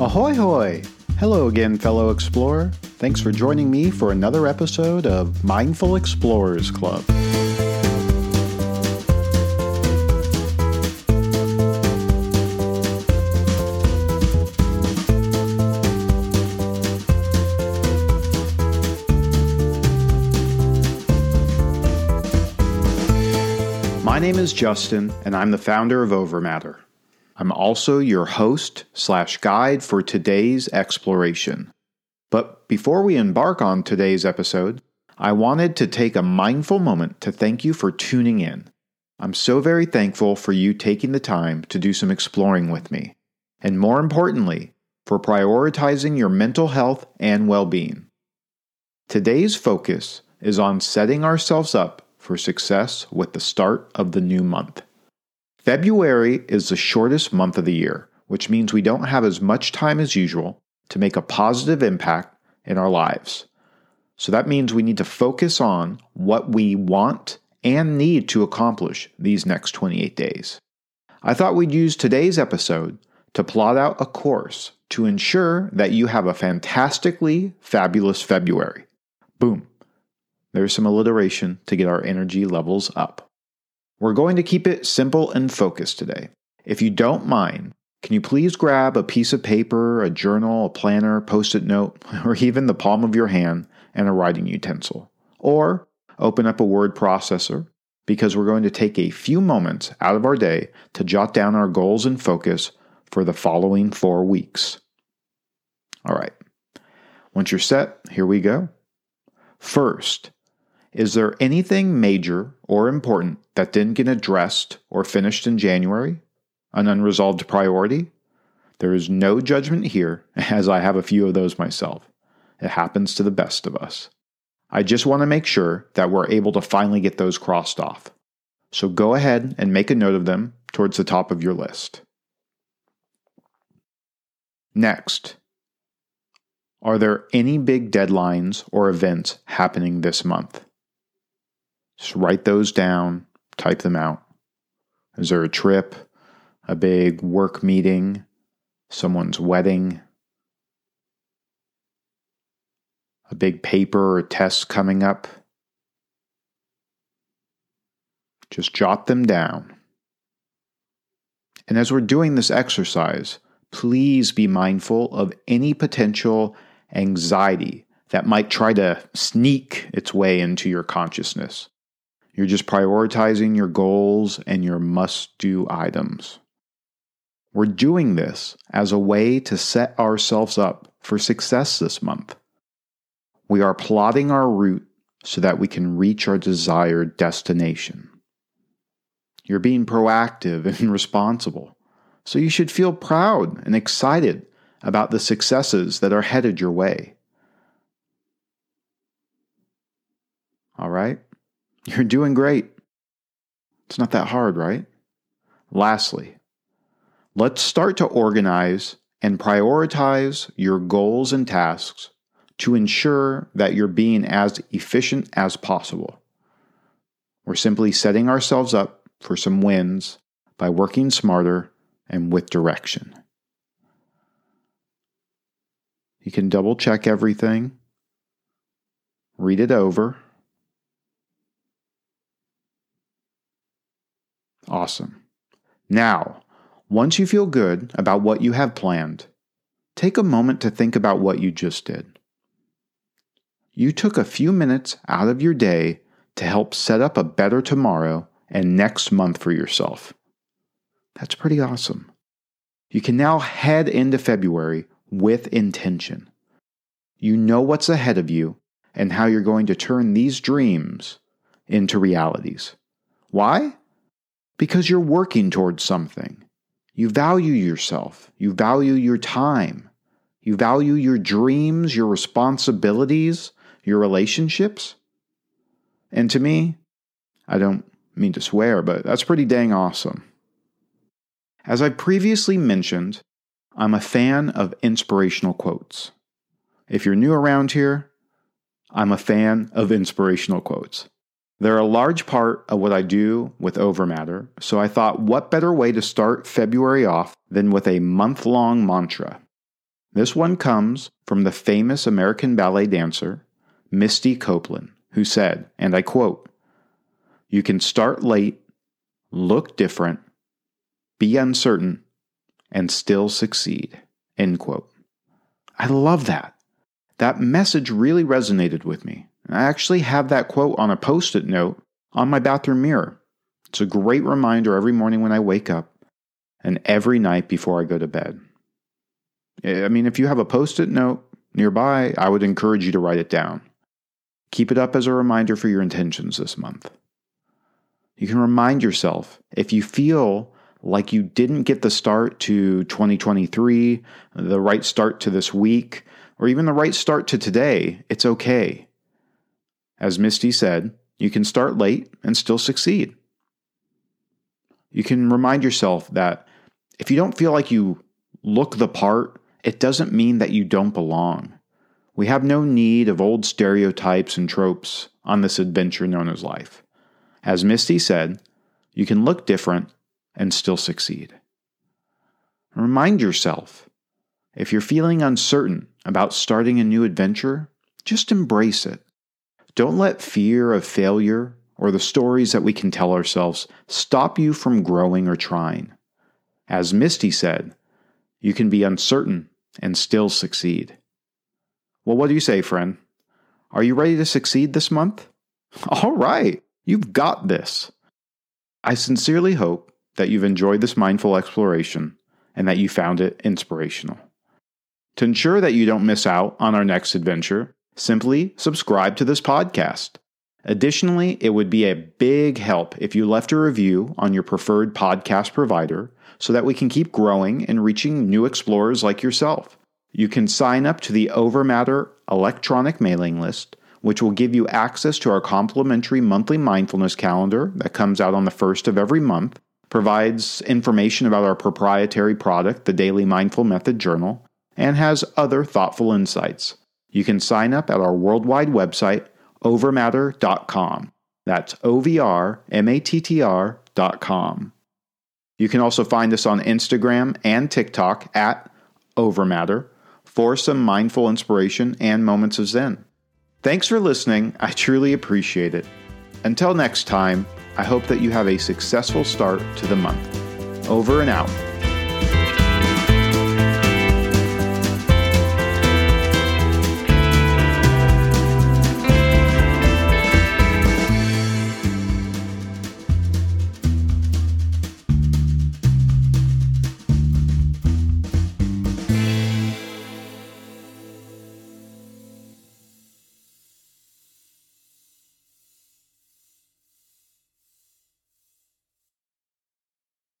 Ahoy hoy! Hello again, fellow explorer. Thanks for joining me for another episode of Mindful Explorers Club. My name is Justin, and I'm the founder of OvrMattr. I'm also your host slash guide for today's exploration. But before we embark on today's episode, I wanted to take a mindful moment to thank you for tuning in. I'm so very thankful for you taking the time to do some exploring with me, and more importantly, for prioritizing your mental health and well being. Today's focus is on setting ourselves up for success with the start of the new month. February is the shortest month of the year, which means we don't have as much time as usual to make a positive impact in our lives. So that means we need to focus on what we want and need to accomplish these next 28 days. I thought we'd use today's episode to plot out a course to ensure that you have a fantastically fabulous February. Boom. There's some alliteration to get our energy levels up. We're going to keep it simple and focused today. If you don't mind, can you please grab a piece of paper, a journal, a planner, post it note, or even the palm of your hand and a writing utensil? Or open up a word processor because we're going to take a few moments out of our day to jot down our goals and focus for the following four weeks. All right. Once you're set, here we go. First, is there anything major or important that didn't get addressed or finished in January? An unresolved priority? There is no judgment here, as I have a few of those myself. It happens to the best of us. I just want to make sure that we're able to finally get those crossed off. So go ahead and make a note of them towards the top of your list. Next, are there any big deadlines or events happening this month? Just write those down, type them out. Is there a trip, a big work meeting, someone's wedding, a big paper or test coming up? Just jot them down. And as we're doing this exercise, please be mindful of any potential anxiety that might try to sneak its way into your consciousness. You're just prioritizing your goals and your must do items. We're doing this as a way to set ourselves up for success this month. We are plotting our route so that we can reach our desired destination. You're being proactive and responsible, so you should feel proud and excited about the successes that are headed your way. All right? You're doing great. It's not that hard, right? Lastly, let's start to organize and prioritize your goals and tasks to ensure that you're being as efficient as possible. We're simply setting ourselves up for some wins by working smarter and with direction. You can double check everything, read it over Awesome. Now, once you feel good about what you have planned, take a moment to think about what you just did. You took a few minutes out of your day to help set up a better tomorrow and next month for yourself. That's pretty awesome. You can now head into February with intention. You know what's ahead of you and how you're going to turn these dreams into realities. Why? Because you're working towards something. You value yourself, you value your time, you value your dreams, your responsibilities, your relationships. And to me, I don't mean to swear, but that's pretty dang awesome. As I previously mentioned, I'm a fan of inspirational quotes. If you're new around here, I'm a fan of inspirational quotes. They're a large part of what I do with OvrMattr, so I thought what better way to start February off than with a month long mantra. This one comes from the famous American ballet dancer, Misty Copeland, who said, and I quote, You can start late, look different, be uncertain, and still succeed. End quote. I love that. That message really resonated with me. I actually have that quote on a post it note on my bathroom mirror. It's a great reminder every morning when I wake up and every night before I go to bed. I mean, if you have a post it note nearby, I would encourage you to write it down. Keep it up as a reminder for your intentions this month. You can remind yourself if you feel like you didn't get the start to 2023, the right start to this week, or even the right start to today, it's okay. As Misty said, you can start late and still succeed. You can remind yourself that if you don't feel like you look the part, it doesn't mean that you don't belong. We have no need of old stereotypes and tropes on this adventure known as life. As Misty said, you can look different and still succeed. Remind yourself if you're feeling uncertain about starting a new adventure, just embrace it. Don't let fear of failure or the stories that we can tell ourselves stop you from growing or trying. As Misty said, you can be uncertain and still succeed. Well, what do you say, friend? Are you ready to succeed this month? All right, you've got this. I sincerely hope that you've enjoyed this mindful exploration and that you found it inspirational. To ensure that you don't miss out on our next adventure, simply subscribe to this podcast. Additionally, it would be a big help if you left a review on your preferred podcast provider so that we can keep growing and reaching new explorers like yourself. You can sign up to the OvrMattr electronic mailing list, which will give you access to our complimentary monthly mindfulness calendar that comes out on the first of every month, provides information about our proprietary product, the Daily Mindful Method Journal, and has other thoughtful insights. You can sign up at our worldwide website, ovrmattr.com. That's O V R M A T T R.com. You can also find us on Instagram and TikTok at OvrMattr for some mindful inspiration and moments of Zen. Thanks for listening. I truly appreciate it. Until next time, I hope that you have a successful start to the month. Over and out.